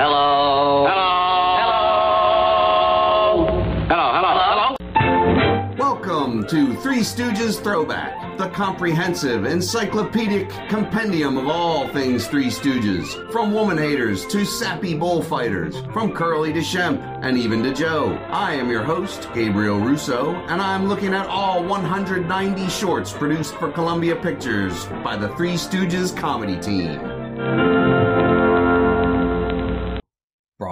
Hello. Hello. Hello. Hello. Hello. Hello. Welcome to Three Stooges Throwback, the comprehensive, encyclopedic compendium of all things Three Stooges. From woman haters to sappy bullfighters, from Curly to Shemp, and even to Joe. I am your host, Gabriel Russo, and I'm looking at all 190 shorts produced for Columbia Pictures by the Three Stooges comedy team.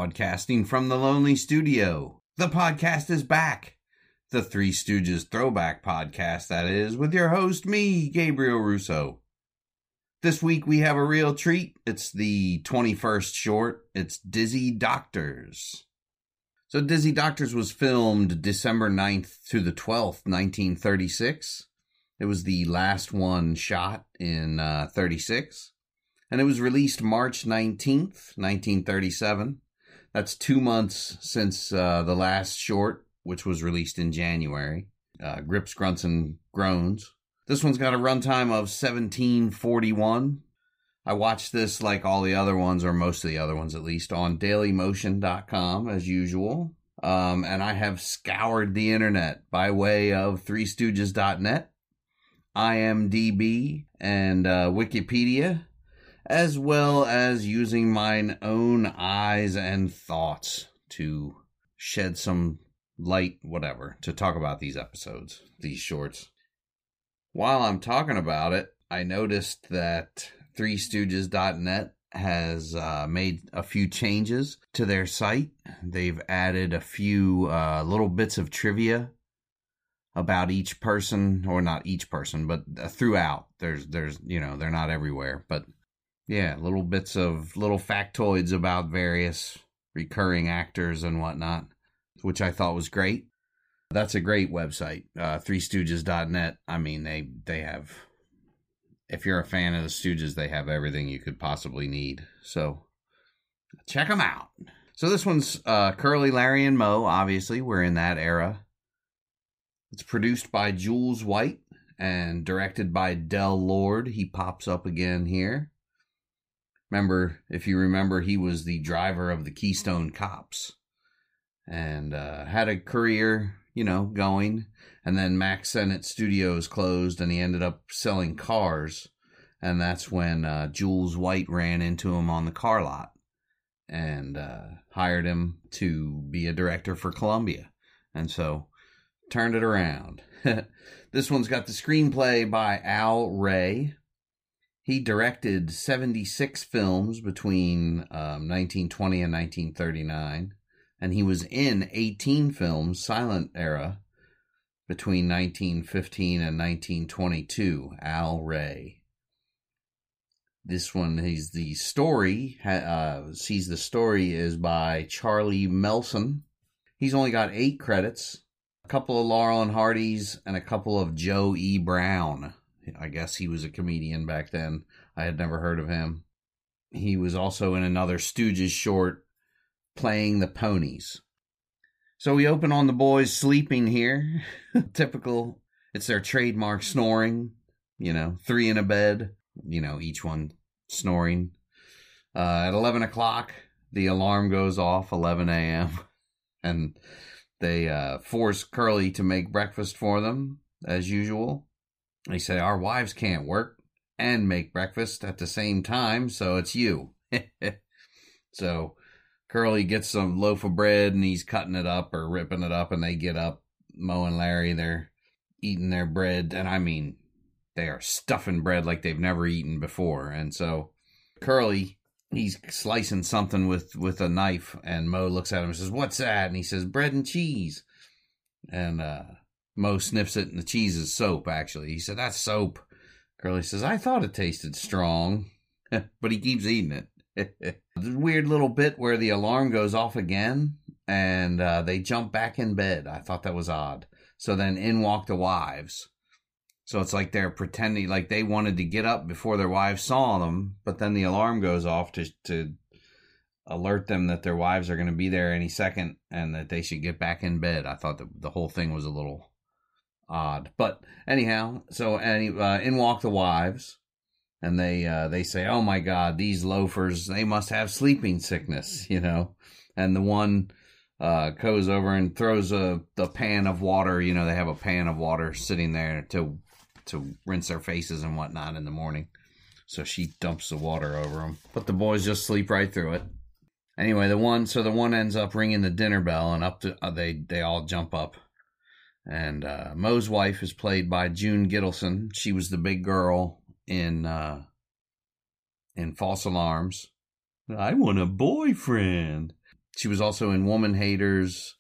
Broadcasting from the Lonely Studio, the podcast is back. The Three Stooges Throwback Podcast, that is, with your host, me, Gabriel Russo. This week we have a real treat. It's the 21st short. It's Dizzy Doctors. So, Dizzy Doctors was filmed December 9th to the 12th, 1936. It was the last one shot in uh, 36. And it was released March 19th, 1937. That's two months since uh, the last short, which was released in January. Uh, Grips, Grunts, and Groans. This one's got a runtime of 1741. I watched this like all the other ones, or most of the other ones at least, on dailymotion.com as usual. Um, and I have scoured the internet by way of threestooges.net, IMDb, and uh, Wikipedia, as well as using mine own eyes and thoughts to shed some light, whatever, to talk about these episodes, these shorts. While I'm talking about it, I noticed that threestooges.net has uh, made a few changes to their site. They've added a few uh, little bits of trivia about each person, or not each person, but uh, throughout. There's, there's, you know, they're not everywhere, but yeah, little bits of little factoids about various recurring actors and whatnot, which I thought was great. That's a great website, uh, threestooges.net. I mean, they they have if you're a fan of the Stooges, they have everything you could possibly need. So check them out. So this one's uh, Curly, Larry, and Moe. Obviously, we're in that era. It's produced by Jules White and directed by Del Lord. He pops up again here. Remember, if you remember, he was the driver of the Keystone Cops and uh, had a career, you know, going. And then Mack Sennett Studios closed and he ended up selling cars. And that's when uh, Jules White ran into him on the car lot and uh, hired him to be a director for Columbia. And so turned it around. this one's got the screenplay by Al Ray. He directed 76 films between um, 1920 and 1939, and he was in 18 films, silent era, between 1915 and 1922. Al Ray. This one, he's the story, uh, sees the story is by Charlie Melson. He's only got eight credits, a couple of Laurel and Hardy's, and a couple of Joe E. Brown. I guess he was a comedian back then. I had never heard of him. He was also in another Stooges short, Playing the Ponies. So we open on the boys sleeping here. Typical. It's their trademark snoring. You know, three in a bed. You know, each one snoring. Uh, at 11 o'clock, the alarm goes off, 11 a.m. And they uh, force Curly to make breakfast for them, as usual. They say, Our wives can't work and make breakfast at the same time, so it's you. so Curly gets some loaf of bread and he's cutting it up or ripping it up, and they get up. Moe and Larry, they're eating their bread, and I mean, they are stuffing bread like they've never eaten before. And so Curly, he's slicing something with with a knife, and Moe looks at him and says, "What's that?" And he says, "Bread and cheese." And uh, Moe sniffs it, and the cheese is soap. Actually, he said, "That's soap." Curly says, "I thought it tasted strong," but he keeps eating it. the weird little bit where the alarm goes off again and uh, they jump back in bed. I thought that was odd. So then in walk the wives. So it's like they're pretending like they wanted to get up before their wives saw them, but then the alarm goes off to to alert them that their wives are going to be there any second and that they should get back in bed. I thought the the whole thing was a little odd, but anyhow, so any uh, in walk the wives and they uh, they say, "Oh my God, these loafers! They must have sleeping sickness," you know. And the one uh, goes over and throws a the pan of water. You know, they have a pan of water sitting there to to rinse their faces and whatnot in the morning. So she dumps the water over them, but the boys just sleep right through it. Anyway, the one so the one ends up ringing the dinner bell, and up to uh, they they all jump up. And uh, Moe's wife is played by June Gittelson. She was the big girl in uh, in False Alarms. I want a boyfriend. She was also in Woman Haters.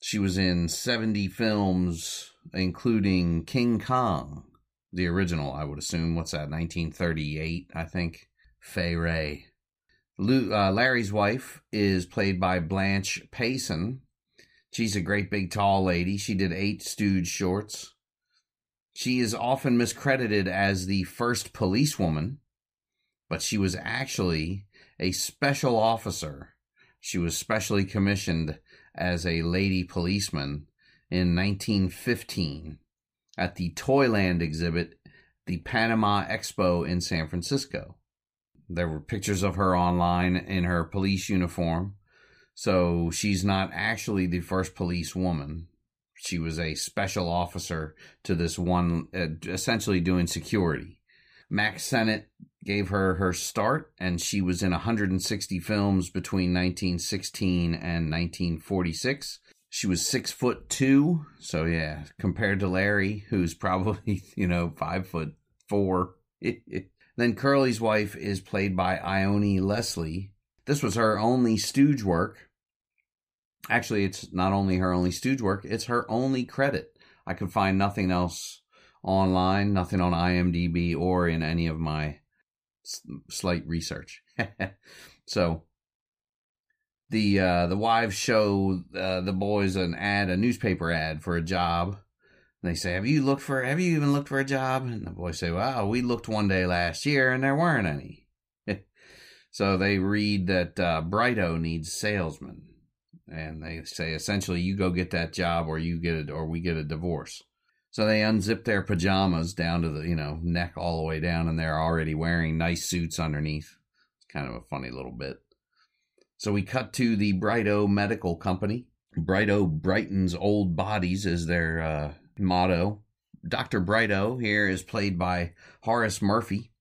She was in 70 films, including King Kong, the original, I would assume. What's that, 1938, I think? Fay Wray. Lou, uh, Larry's wife is played by Blanche Payson. She's a great big tall lady. She did eight Stooge shorts. She is often miscredited as the first policewoman, but she was actually a special officer she was specially commissioned as a lady policeman in 1915 at the Toyland exhibit, the Panama Expo in San Francisco. There were pictures of her online in her police uniform. So she's not actually the first police woman. She was a special officer to this one, uh, essentially doing security. Mack Sennett gave her her start, and she was in 160 films between 1916 and 1946. She was six foot two, so yeah, compared to Larry, who's probably you know five foot four. then Curly's wife is played by Ione Leslie. This was her only stooge work. Actually, it's not only her only stooge work; it's her only credit. I could find nothing else online, nothing on IMDb or in any of my slight research. so the uh, the wives show uh, the boys an ad, a newspaper ad for a job. And they say, "Have you looked for? Have you even looked for a job?" And the boys say, "Well, we looked one day last year, and there weren't any." so they read that uh, Brighto needs salesmen, and they say essentially, "You go get that job, or you get it, or we get a divorce." So they unzip their pajamas down to the, you know, neck all the way down, and they're already wearing nice suits underneath. It's kind of a funny little bit. So we cut to the Brighto Medical Company. Brighto brightens old bodies is their uh, motto. Dr. Brighto here is played by Horace Murphy.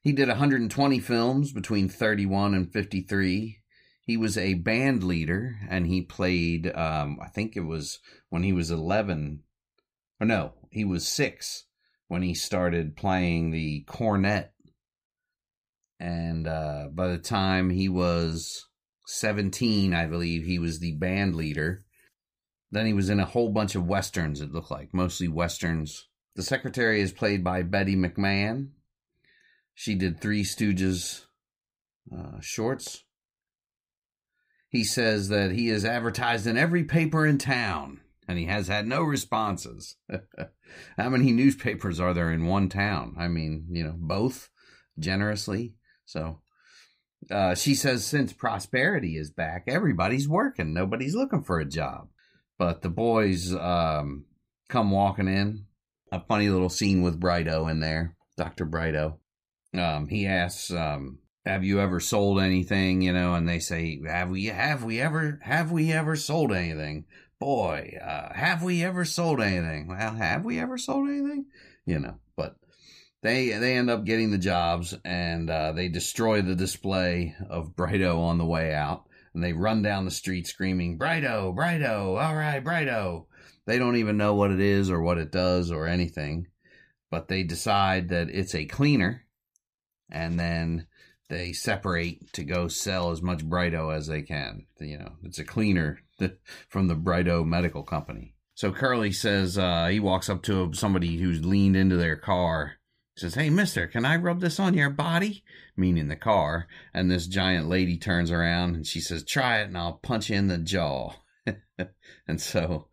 He did 120 films between 31 and 53. He was a band leader and he played, um, I think it was when he was 11 or no, he was six when he started playing the cornet. And uh, by the time he was 17, I believe, he was the band leader. Then he was in a whole bunch of westerns, it looked like, mostly westerns. The secretary is played by Betty McMahon. She did Three Stooges uh, shorts. He says that he is advertised in every paper in town and he has had no responses. How many newspapers are there in one town? I mean, you know, both generously. So uh, she says since prosperity is back, everybody's working. Nobody's looking for a job. But the boys um, come walking in. A funny little scene with Brighto in there, Dr. Brighto. Um, he asks, um, have you ever sold anything you know and they say have we have we ever have we ever sold anything boy, uh, have we ever sold anything? Well, have we ever sold anything? You know, but they they end up getting the jobs and uh, they destroy the display of Brighto on the way out, and they run down the street screaming, "Brighto, Brighto, all right, Brighto." They don't even know what it is or what it does or anything, but they decide that it's a cleaner, and then they separate to go sell as much Brighto as they can. You know, it's a cleaner from the Brighto Medical Company. So Curly says uh, he walks up to somebody who's leaned into their car. Says, "Hey, Mister, can I rub this on your body?" Meaning the car. And this giant lady turns around and she says, "Try it, and I'll punch you in the jaw." and so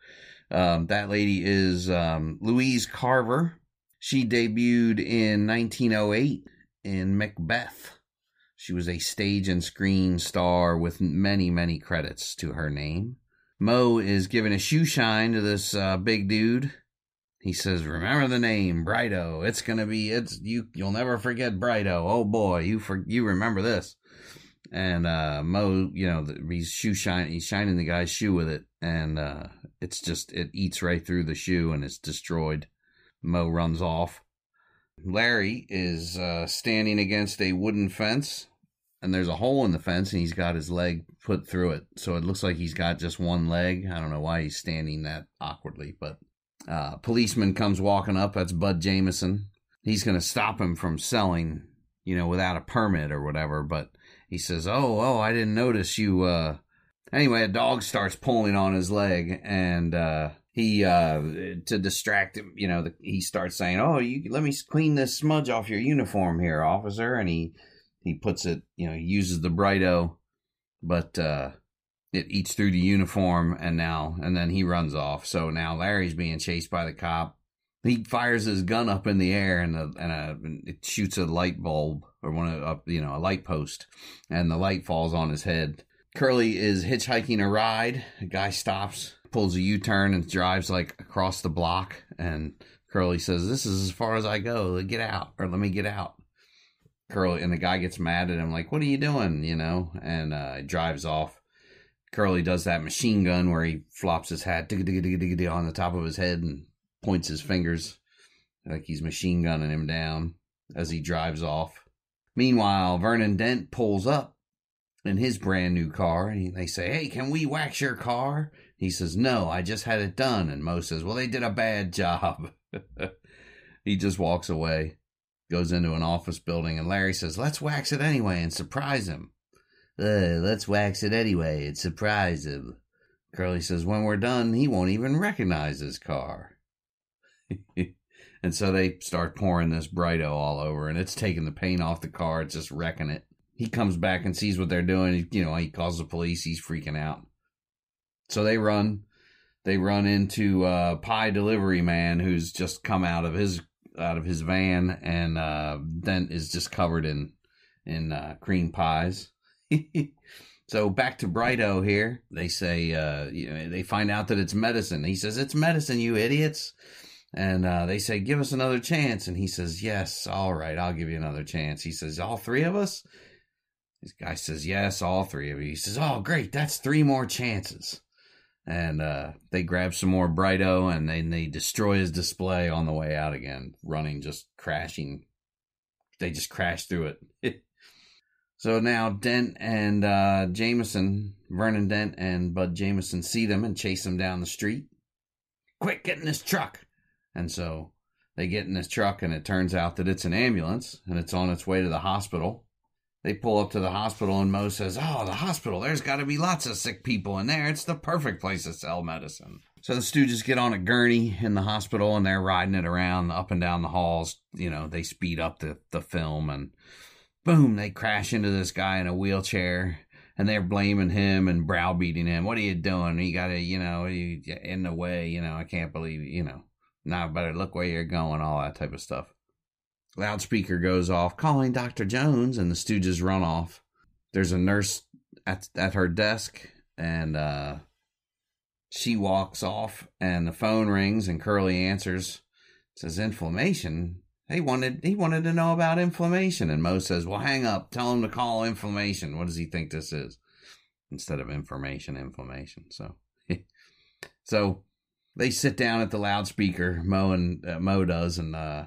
um, that lady is um, Louise Carver. She debuted in 1908 in Macbeth. She was a stage and screen star with many, many credits to her name. Moe is giving a shoe shine to this uh, big dude. he says, "Remember the name, Brighto. It's gonna be it's you. You'll never forget Brighto. Oh boy, you for you remember this." And uh, Moe, you know, the, he's shoe shine. He's shining the guy's shoe with it, and uh, it's just it eats right through the shoe and it's destroyed. Moe runs off. Larry is uh, standing against a wooden fence, and there's a hole in the fence, and he's got his leg put through it, so it looks like he's got just one leg. I don't know why he's standing that awkwardly, but uh, policeman comes walking up. That's Bud Jameson. He's going to stop him from selling, you know, without a permit or whatever. But he says, "Oh, oh, I didn't notice you." Uh... Anyway, a dog starts pulling on his leg, and uh, he uh, to distract him. You know, the, he starts saying, "Oh, you let me clean this smudge off your uniform here, officer." And he he puts it, you know, he uses the Brighto, but uh, it eats through the uniform and now and then he runs off. So now Larry's being chased by the cop. He fires his gun up in the air and a, and a, it shoots a light bulb or one of you know a light post, and the light falls on his head. Curly is hitchhiking a ride. A guy stops, pulls a U turn, and drives like across the block. And Curly says, "This is as far as I go. Get out, or let me get out." Curly and the guy gets mad at him, like, "What are you doing?" You know, and uh, drives off. Curly does that machine gun where he flops his hat on the top of his head and points his fingers like he's machine gunning him down as he drives off. Meanwhile, Vernon Dent pulls up in his brand new car and they say, Hey, can we wax your car? He says, No, I just had it done. And Moe says, Well, they did a bad job. he just walks away, goes into an office building, and Larry says, Let's wax it anyway and surprise him. Uh, let's wax it anyway and surprise him. Curly says, when we're done, he won't even recognize his car. and so they start pouring this Brighto all over, and it's taking the paint off the car. It's just wrecking it. He comes back and sees what they're doing. You know, he calls the police. He's freaking out. So they run. They run into uh, Pie Delivery Man, who's just come out of his out of his van, and uh, Dent is just covered in in uh, cream pies. so back to Brighto here. They say, uh, you know, they find out that it's medicine. He says, it's medicine, you idiots. And uh, they say, give us another chance. And he says, yes, all right, I'll give you another chance. He says, all three of us? This guy says, yes, all three of you. He says, oh, great, that's three more chances. And uh, they grab some more Brighto and they, they destroy his display on the way out again, running, just crashing. They just crash through it. So now Dent and uh, Jameson, Vernon Dent and Bud Jameson see them and chase them down the street. Quick, get in this truck. And so they get in this truck, and it turns out that it's an ambulance and it's on its way to the hospital. They pull up to the hospital, and Moe says, Oh, the hospital, there's got to be lots of sick people in there. It's the perfect place to sell medicine. So the Stooges get on a gurney in the hospital, and they're riding it around up and down the halls. You know, they speed up the, the film and boom, they crash into this guy in a wheelchair and they're blaming him and browbeating him. What are you doing? You got to, you know, in the way, you know, I can't believe, you know, now better look where you're going, all that type of stuff. Loudspeaker goes off, calling Dr. Jones, and the Stooges run off. There's a nurse at, at her desk, and uh, she walks off, and the phone rings, and Curly answers. It says inflammation. He wanted he wanted to know about inflammation, and Moe says, "Well, hang up. Tell him to call inflammation. What does he think this is?" Instead of information, inflammation. So, so they sit down at the loudspeaker. Moe and uh, Moe does, and uh,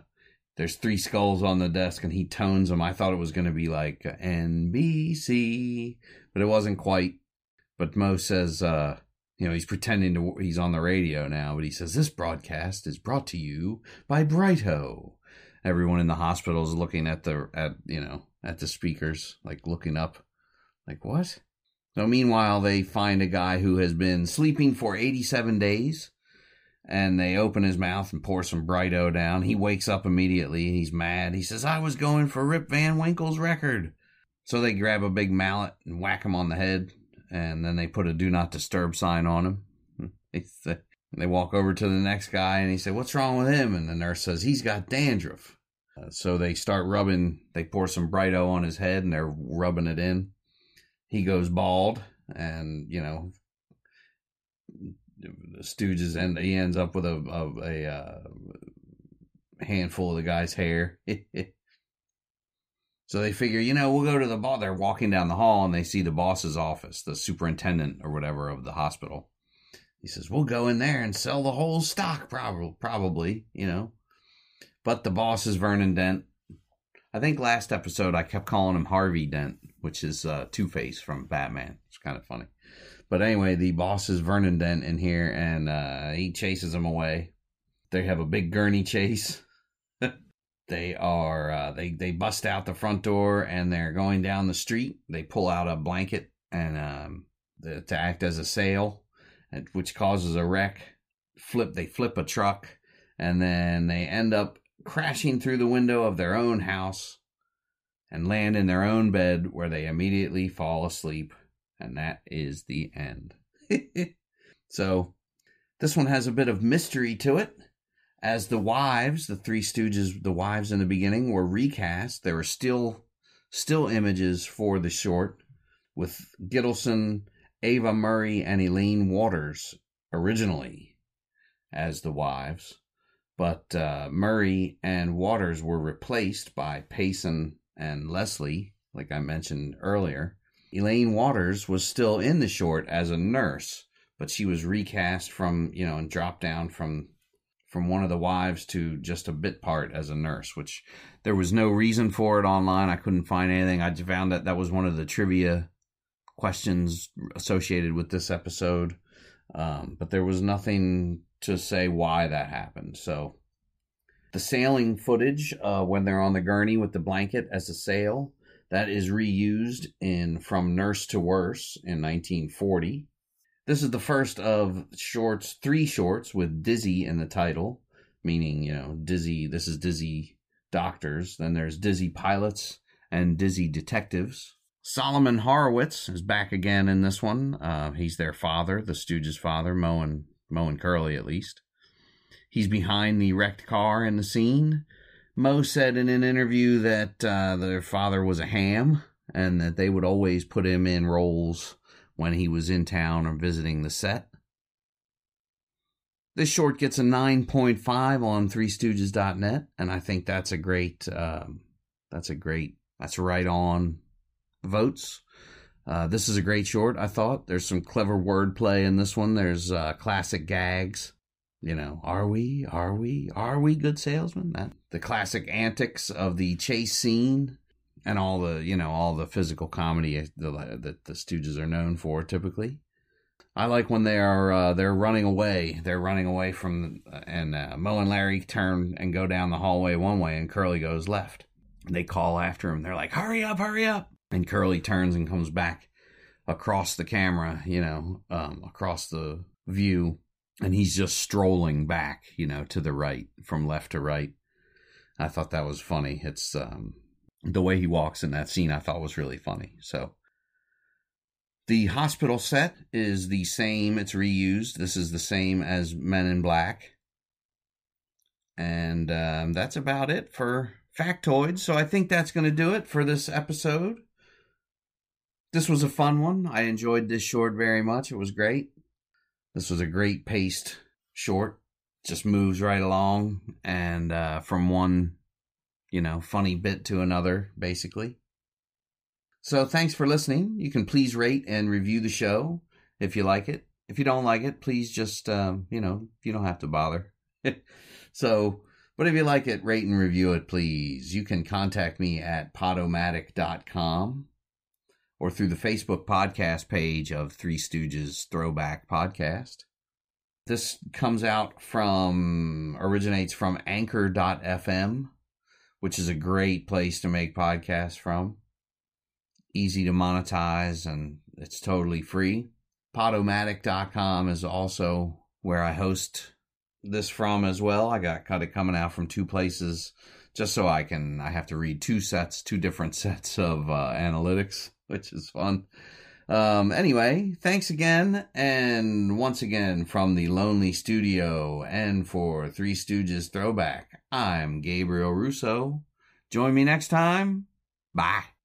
there's three skulls on the desk, and he tones them. I thought it was going to be like NBC, but it wasn't quite. But Moe says, uh, you know, he's pretending to he's on the radio now, but he says this broadcast is brought to you by Brighto everyone in the hospital is looking at the at you know at the speakers like looking up like what so meanwhile they find a guy who has been sleeping for 87 days and they open his mouth and pour some brighto down. He wakes up immediately. He's mad. He says i was going for rip van winkle's record. So they grab a big mallet and whack him on the head and then they put a do not disturb sign on him. They walk over to the next guy and he said what's wrong with him? And the nurse says he's got dandruff. Uh, so they start rubbing, they pour some Brighto on his head and they're rubbing it in. He goes bald and, you know, Stooges, and he ends up with a a, a uh, handful of the guy's hair. so they figure, you know, we'll go to the boss. They're walking down the hall and they see the boss's office, the superintendent or whatever of the hospital. He says, "We'll go in there and sell the whole stock, probably, probably, you know." But the boss is Vernon Dent. I think last episode I kept calling him Harvey Dent, which is uh, Two Face from Batman. It's kind of funny. But anyway, the boss is Vernon Dent in here, and uh, he chases him away. They have a big gurney chase. they are uh, they they bust out the front door and they're going down the street. They pull out a blanket and um, the, to act as a sail, which causes a wreck. Flip they flip a truck, and then they end up crashing through the window of their own house and land in their own bed where they immediately fall asleep. And that is the end. so, this one has a bit of mystery to it. As the wives, the three stooges, the wives in the beginning were recast, there were still still images for the short with Gittelson, Ava Murray, and Elaine Waters originally as the wives but uh, Murray and Waters were replaced by Payson and Leslie, like I mentioned earlier. Elaine Waters was still in the short as a nurse, but she was recast from, you know, and dropped down from from one of the wives to just a bit part as a nurse, which there was no reason for it online. I couldn't find anything. I found that that was one of the trivia questions associated with this episode, um, but there was nothing to say why that happened. So the sailing footage uh, when they're on the gurney with the blanket as a sail that is reused in From Nurse to Worse in 1940. This is the first of shorts, three shorts with Dizzy in the title, meaning, you know, Dizzy, this is Dizzy Doctors. Then there's Dizzy Pilots and Dizzy Detectives. Solomon Horowitz is back again in this one. Uh, he's their father, the Stooges' father, Moe and Moe and Curly at least. He's behind the wrecked car in the scene. Moe said in an interview that uh, their father was a ham and that they would always put him in roles when he was in town or visiting the set. This short gets a 9.5 on 3stooges.net, and I think that's a great, um, that's a great, that's right on votes. Uh, this is a great short, I thought. There's some clever wordplay in this one. There's uh, classic gags. You know, are we, are we, are we good salesmen? That, the classic antics of the chase scene and all the, you know, all the physical comedy that the Stooges are known for typically. I like when they are uh, they're running away. They're running away from and uh, Moe and Larry turn and go down the hallway one way, and Curly goes left. They call after him. They're like, "Hurry up, hurry up!" and Curly turns and comes back across the camera, you know, um, across the view, and he's just strolling back, you know, to the right from left to right. I thought that was funny. It's um, the way he walks in that scene. I thought was really funny. So the hospital set is the same. It's reused. This is the same as Men in Black, and um, that's about it for factoids. So I think that's going to do it for this episode this was a fun one. I enjoyed this short very much. It was great. This was a great paced short. Just moves right along and uh, from one, you know, funny bit to another, basically. So thanks for listening. You can please rate and review the show if you like it. If you don't like it, please just, um, you know, you don't have to bother. so, but if you like it, rate and review it, please. You can contact me at podomatic.com or through the Facebook podcast page of Three Stooges Throwback Podcast. This comes out from, originates from anchor.fm, which is a great place to make podcasts from. Easy to monetize and it's totally free. Podomatic.com is also where I host this from as well. I got kind of coming out from two places just so I can, I have to read two sets, two different sets of uh, analytics which is fun. Um, anyway, thanks again. And once again, from the Lonely Studio and for Three Stooges Throwback, I'm Gabriel Russo. Join me next time. Bye.